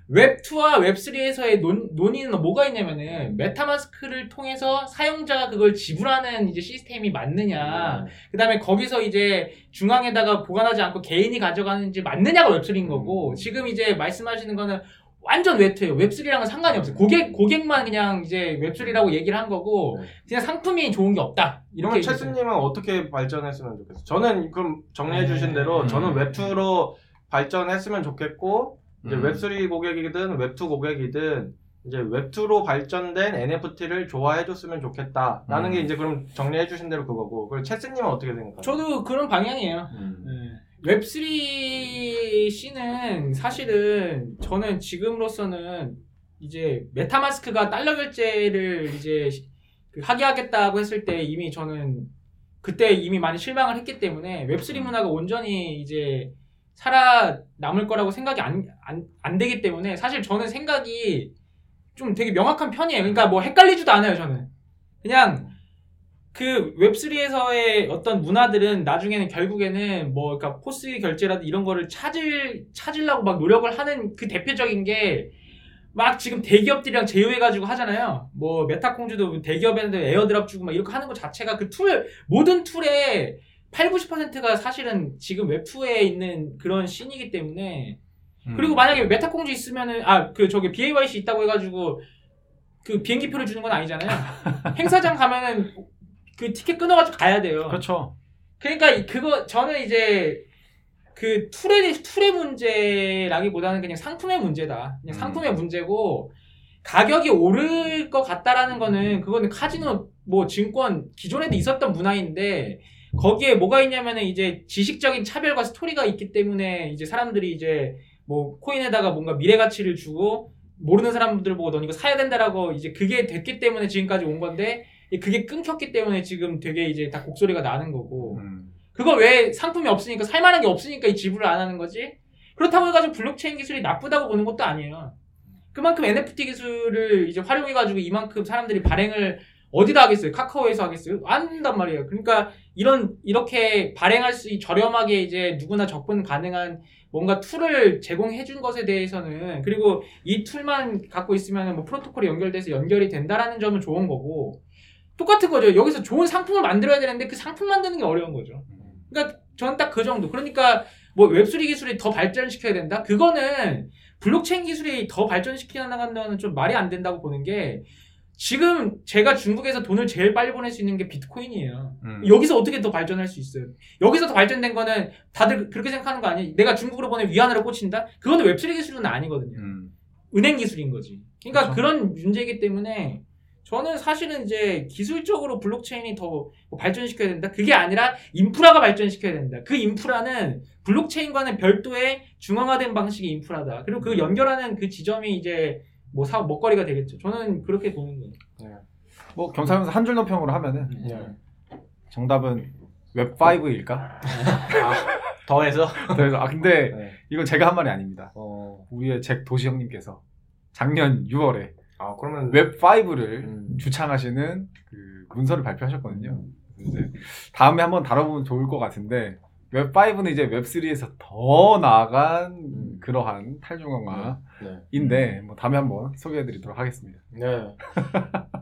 웹2와 웹3에서의 논, 논의는 뭐가 있냐면은 MetaMask를 통해서 사용자가 그걸 지불하는 이제 시스템이 맞느냐 그 다음에 거기서 이제 중앙에다가 보관하지 않고 개인이 가져가는지 맞느냐가 웹3인 거고 음. 지금 이제 말씀하시는 거는 완전 웹2예요 웹3랑은 상관이 없어요 고객, 고객만 그냥 이제 웹3라고 얘기를 한 거고 네. 그냥 상품이 좋은 게 없다. 그러면 이렇게 체스님은 어떻게 발전했으면 좋겠어요? 저는 그럼 정리해 네. 주신 대로 음. 저는 웹2로 발전했으면 좋겠고 이제 음. 웹3 고객이든 웹2 고객이든 이제 웹2로 발전된 NFT를 좋아해 줬으면 좋겠다라는 음. 게 이제 그럼 정리해 주신 대로 그거고 그럼 체스님은 어떻게 생각하세요? 저도 그런 방향이에요. 음. 웹3 씬은 사실은 저는 지금으로서는 이제 메타마스크가 달러 결제를 이제 그 하게 하겠다고 했을 때 이미 저는 그때 이미 많이 실망을 했기 때문에 웹3 문화가 온전히 이제 살아 남을 거라고 생각이 안, 안, 안 되기 때문에 사실 저는 생각이 좀 되게 명확한 편이에요. 그러니까 뭐 헷갈리지도 않아요, 저는. 그냥 그 웹3에서의 어떤 문화들은 나중에는 결국에는 뭐 그러니까 포스 결제라든 이런 거를 찾을 찾으려고 막 노력을 하는 그 대표적인 게 막 지금 대기업들이랑 제휴해가지고 하잖아요. 뭐 메타콩즈도 대기업에는 airdrop 주고 막 이렇게 하는 것 자체가 그 툴 모든 툴의 8, 90%가 사실은 지금 웹2에 있는 그런 씬이기 때문에 음. 그리고 만약에 메타콩즈 있으면은 아 그 저기 BAYC 있다고 해가지고 그 비행기표를 주는 건 아니잖아요. 행사장 가면은 그 티켓 끊어가지고 가야 돼요. 그렇죠. 그러니까 이- 그거 저는 이제 그 툴의 툴의 문제라기보다는 그냥 상품의 문제다. 그냥 음. 상품의 문제고 가격이 오를 것 같다라는 거는 그거는 카지노 뭐 증권 기존에도 있었던 문화인데 거기에 뭐가 있냐면은 이제 지식적인 차별과 스토리가 있기 때문에 이제 사람들이 이제 뭐 코인에다가 뭔가 미래 가치를 주고 모르는 사람들 보고 넌 이거 사야 된다라고 이제 그게 됐기 때문에 지금까지 온 건데 그게 끊겼기 때문에 지금 되게 이제 다 곡소리가 나는 거고 음. 그걸 왜 상품이 없으니까 살만한 게 없으니까 이 지불을 안 하는 거지? 그렇다고 해가지고 블록체인 기술이 나쁘다고 보는 것도 아니에요. 그만큼 NFT 기술을 이제 활용해가지고 이만큼 사람들이 발행을 어디다 하겠어요? 카카오에서 하겠어요? 안 한단 말이에요. 그러니까 이런 이렇게 발행할 수 있- 저렴하게 이제 누구나 접근 가능한 뭔가 툴을 제공해 준 것에 대해서는 그리고 이 툴만 갖고 있으면 뭐 프로토콜이 연결돼서 연결이 된다라는 점은 좋은 거고 똑같은 거죠. 여기서 좋은 상품을 만들어야 되는데 그 상품 만드는 게 어려운 거죠. 그러니까 저는 딱 그 정도. 그러니까 뭐 웹3 기술이 더 발전시켜야 된다? 그거는 블록체인 기술이 더 발전시켜 나간다는 좀 말이 안 된다고 보는 게 지금 제가 중국에서 돈을 제일 빨리 보낼 수 있는 게 비트코인이에요. 음. 여기서 어떻게 더 발전할 수 있어요? 여기서 더 발전된 거는 다들 그렇게 생각하는 거 아니에요? 내가 중국으로 보내 위안으로 꽂힌다? 그거는 웹3 기술은 아니거든요. 음. 은행 기술인 거지. 그러니까 그렇죠. 그런 문제이기 때문에 저는 사실은 이제 기술적으로 블록체인이 더뭐 발전시켜야 된다. 그게 아니라 인프라가 발전시켜야 된다. 그 인프라는 블록체인과는 별도의 중앙화된 방식의 인프라다. 그리고 그 연결하는 그 지점이 이제 뭐 사업 먹거리가 되겠죠. 저는 그렇게 보는 거예요. 뭐 경찰에서 한줄 논평으로 하면은 네. 정답은 웹 5일까? 아, 더해서 그래서 아 근데 네. 이건 제가 한 말이 아닙니다. 어, 우리의 잭 도시 형님께서 작년 6월에 아 그러면 웹 5를 음. 주창하시는 그 문서를 발표하셨거든요. 이제 다음에 한번 다뤄보면 좋을 것 같은데 웹 5는 이제 웹 3에서 더 나아간 음. 그러한 탈중앙화인데 네. 뭐 다음에 한번 소개해드리도록 하겠습니다. 네.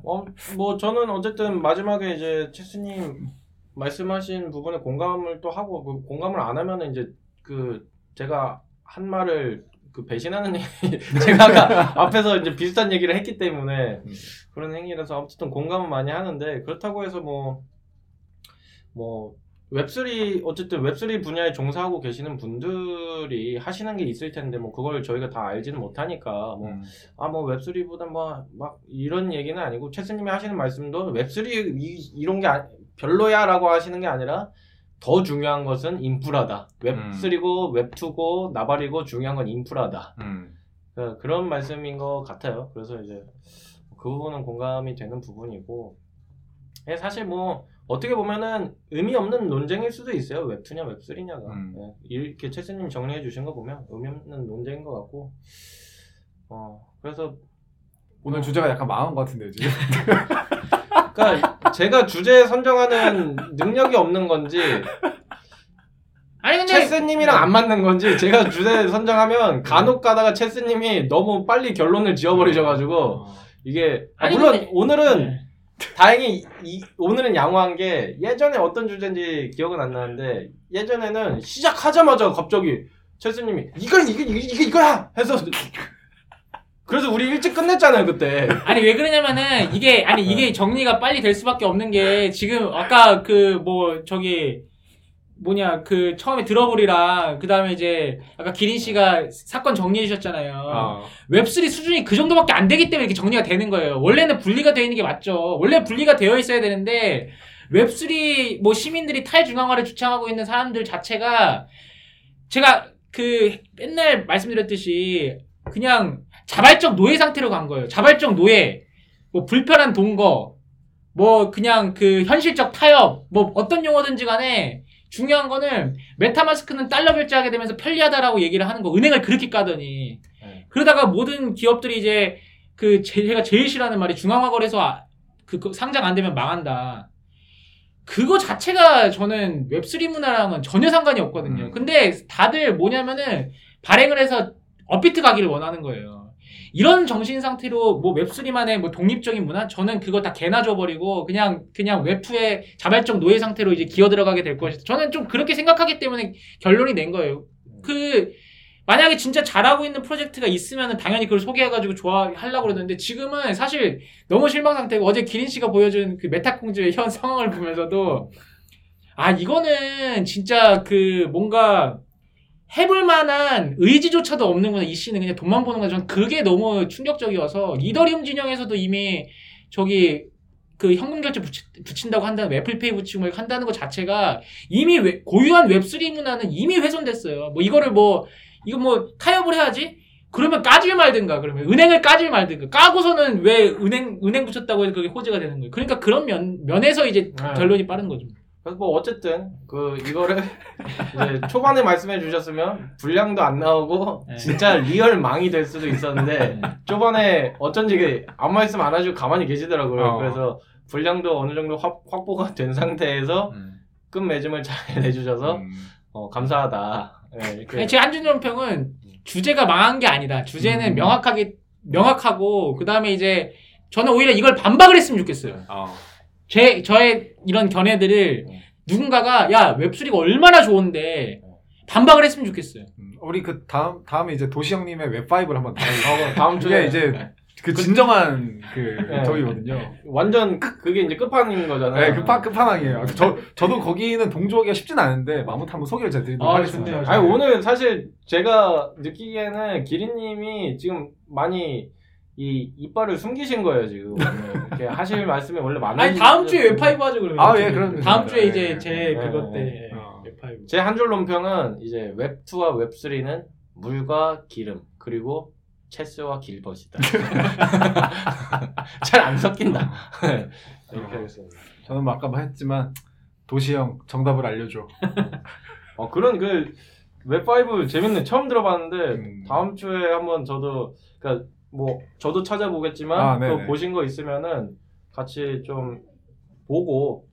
어, 뭐 저는 어쨌든 마지막에 이제 체스님 말씀하신 부분에 공감을 또 하고 그 공감을 안 하면은 이제 그 제가 한 말을 그 배신하는 얘기 제가 앞에서 이제 비슷한 얘기를 했기 때문에 음. 그런 행위라서 어쨌든 공감은 많이 하는데 그렇다고 해서 뭐 뭐 웹3 어쨌든 웹3 분야에 종사하고 계시는 분들이 하시는 게 있을 텐데 뭐 그걸 저희가 다 알지는 못하니까 뭐 음. 아뭐 웹3보다 뭐 막 이런 얘기는 아니고 최스님이 하시는 말씀도 웹3 이, 이런 게 아- 별로야라고 하시는 게 아니라 더 중요한 것은 인프라다. 웹3고 웹2고 나발이고 중요한 건 인프라다. 음. 그- 그런 말씀인 것 같아요. 그래서 이제 그 부분은 공감이 되는 부분이고 예, 사실 뭐 어떻게 보면은 의미 없는 논쟁일 수도 있어요. 웹2냐 웹3냐가 음. 예, 이렇게 체스님 정리해 주신 거 보면 의미 없는 논쟁인 것 같고 어 그래서 오늘 주제가 약간 망한 것 같은데 지금. 그러니까 제가 주제 선정하는 능력이 없는 건지 아니 근데 체스님이랑 안 맞는 건지 제가 주제 선정하면 간혹 가다가 체스님이 너무 빨리 결론을 지어버리셔가지고 이게 아, 아니, 물론 근데- 오늘은 네. 다행히 이- 오늘은 양호한 게 예전에 어떤 주제인지 기억은 안 나는데 예전에는 시작하자마자 갑자기 체스님이 이거 이거 이거 이거 이거야! 해서 그래서 우리 일찍 끝냈잖아요 그때. 아니 왜 그러냐면은 이게 아니 이게 정리가 빨리 될 수밖에 없는 게 지금 아까 그 뭐 저기 뭐냐 그 처음에 들어보리랑 그 다음에 이제 아까 기린 씨가 사건 정리해 주셨잖아요. 아. 웹3 수준이 그 정도밖에 안 되기 때문에 이렇게 정리가 되는 거예요. 원래는 분리가 되어 있는 게 맞죠. 원래 분리가 되어 있어야 되는데 웹3 뭐 시민들이 탈중앙화를 주창하고 있는 사람들 자체가 제가 그 맨날 말씀드렸듯이 그냥 자발적 노예 상태로 간 거예요. 자발적 노예. 뭐 불편한 동거. 뭐 그냥 그 현실적 타협. 뭐 어떤 용어든지 간에 중요한 거는 메타마스크는 달러 결제하게 되면서 편리하다라고 얘기를 하는 거. 은행을 그렇게 까더니. 네. 그러다가 모든 기업들이 이제 그 제- 제가 제일 싫어하는 말이 중앙화 거래소 아- 그, 그 상장 안 되면 망한다. 그거 자체가 저는 웹3 문화랑은 전혀 상관이 없거든요. 음. 근데 다들 뭐냐면은 발행을 해서 업비트 가기를 원하는 거예요. 이런 정신 상태로 뭐 웹3만의 뭐 독립적인 문화 저는 그거 다 개나 줘버리고 그냥 그냥 웹2의 자발적 노예 상태로 이제 기어 들어가게 될 것이다. 저는 좀 그렇게 생각하기 때문에 결론이 낸 거예요. 그 만약에 진짜 잘하고 있는 프로젝트가 있으면 당연히 그걸 소개해가지고 좋아하려고 그러는데 지금은 사실 너무 실망 상태고 어제 기린 씨가 보여준 그 메타콩즈의 현 상황을 보면서도 아 이거는 진짜 그 뭔가 해볼 만한 의지조차도 없는 거는 이 씬은 그냥 돈만 버는 거죠. 전 그게 너무 충격적이어서 이더리움 진영에서도 이미 저기 그 현금 결제 붙이, 붙인다고 한다는 애플페이 막 한다는 것 자체가 이미 웹- 고유한 웹3 문화는 이미 훼손됐어요. 뭐 이거를 뭐 이거 뭐 타협을 해야지. 그러면 까질 말든가 그러면 은행을 까질 말든가 까고서는 왜 은행 은행 붙였다고 해서 그게 호재가 되는 거예요. 그러니까 그런 면 면에서 이제 네. 결론이 빠른 거죠. 그래서 뭐 어쨌든 그 이거를 이제 초반에 말씀해 주셨으면 분량도 안 나오고 네. 진짜 리얼 망이 될 수도 있었는데 초반에 어쩐지 그 아무 말씀 안 하시고 가만히 계시더라고요. 어. 그래서 분량도 어느 정도 확, 확보가 된 상태에서 음. 끝맺음을 잘 내주셔서 음. 어, 감사하다. 네, 아니, 제 한 줄 논평은 주제가 망한 게 아니다. 주제는 음. 명확하게 명확하고 그 다음에 이제 저는 오히려 이걸 반박을 했으면 좋겠어요. 어. 제 저의 이런 견해들을 음. 누군가가 야 웹3가 얼마나 좋은데 반박을 했으면 좋겠어요. 음. 우리 그 다음 다음에 이제 도시 형님의 웹5를 한번 다뤄볼게요. 어, 다음 주에 이제 그 진정한 그 네. 저기거든요. 완전 그게 이제 끝판인 거잖아요. 네, 끝판 끝판왕이에요. 저 저도 거기는 동조하기가 쉽진 않은데 마무리 한번 소개를 제가 드리도록 아, 하겠습니다. 좋네요. 아니 오늘 사실 제가 느끼기에는 기린님이 지금 많이 이 이빨을 숨기신 거예요 지금 오늘. 이렇게 하실 말씀이 원래 많으 아니 다음 주에 웹5 하죠 그러면. 아, 예, 그럼 다음 주에 됩니다. 이제 예, 제 예, 그것 예, 때 어. 웹5. 제 한 줄 논평은 이제 웹2와 웹3는 물과 기름 그리고 체스와 길벗이다. 잘 안 섞인다. 이렇게 하겠습니다. 저는 뭐 아까 뭐 했지만 도시 형 정답을 알려줘. 어 그런 그 웹5 재밌네 처음 들어봤는데 음. 다음 주에 한번 저도 그러니까 뭐 저도 찾아보겠지만 아, 또. 보신 거 있으면은 같이 좀 보고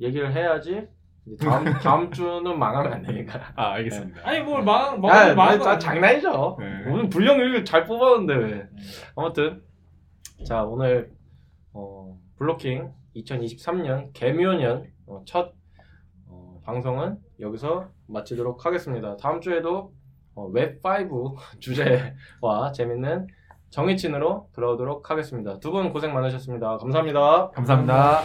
얘기를 해야지 이제 다음 다음 주는 망하면 안 되니까. 아 알겠습니다. 아니 뭘망 아, 망 아, 장난이죠. 네. 오늘 분량 이렇게 잘 뽑았는데 왜? 아무튼 자 오늘 어, 블로킹 2023년 개묘년 어, 첫 어, 방송은 여기서 마치도록 하겠습니다. 다음 주에도 어, 웹5 주제와 재밌는 정의친으로 돌아오도록 하겠습니다. 두 분 고생 많으셨습니다. 감사합니다. 감사합니다.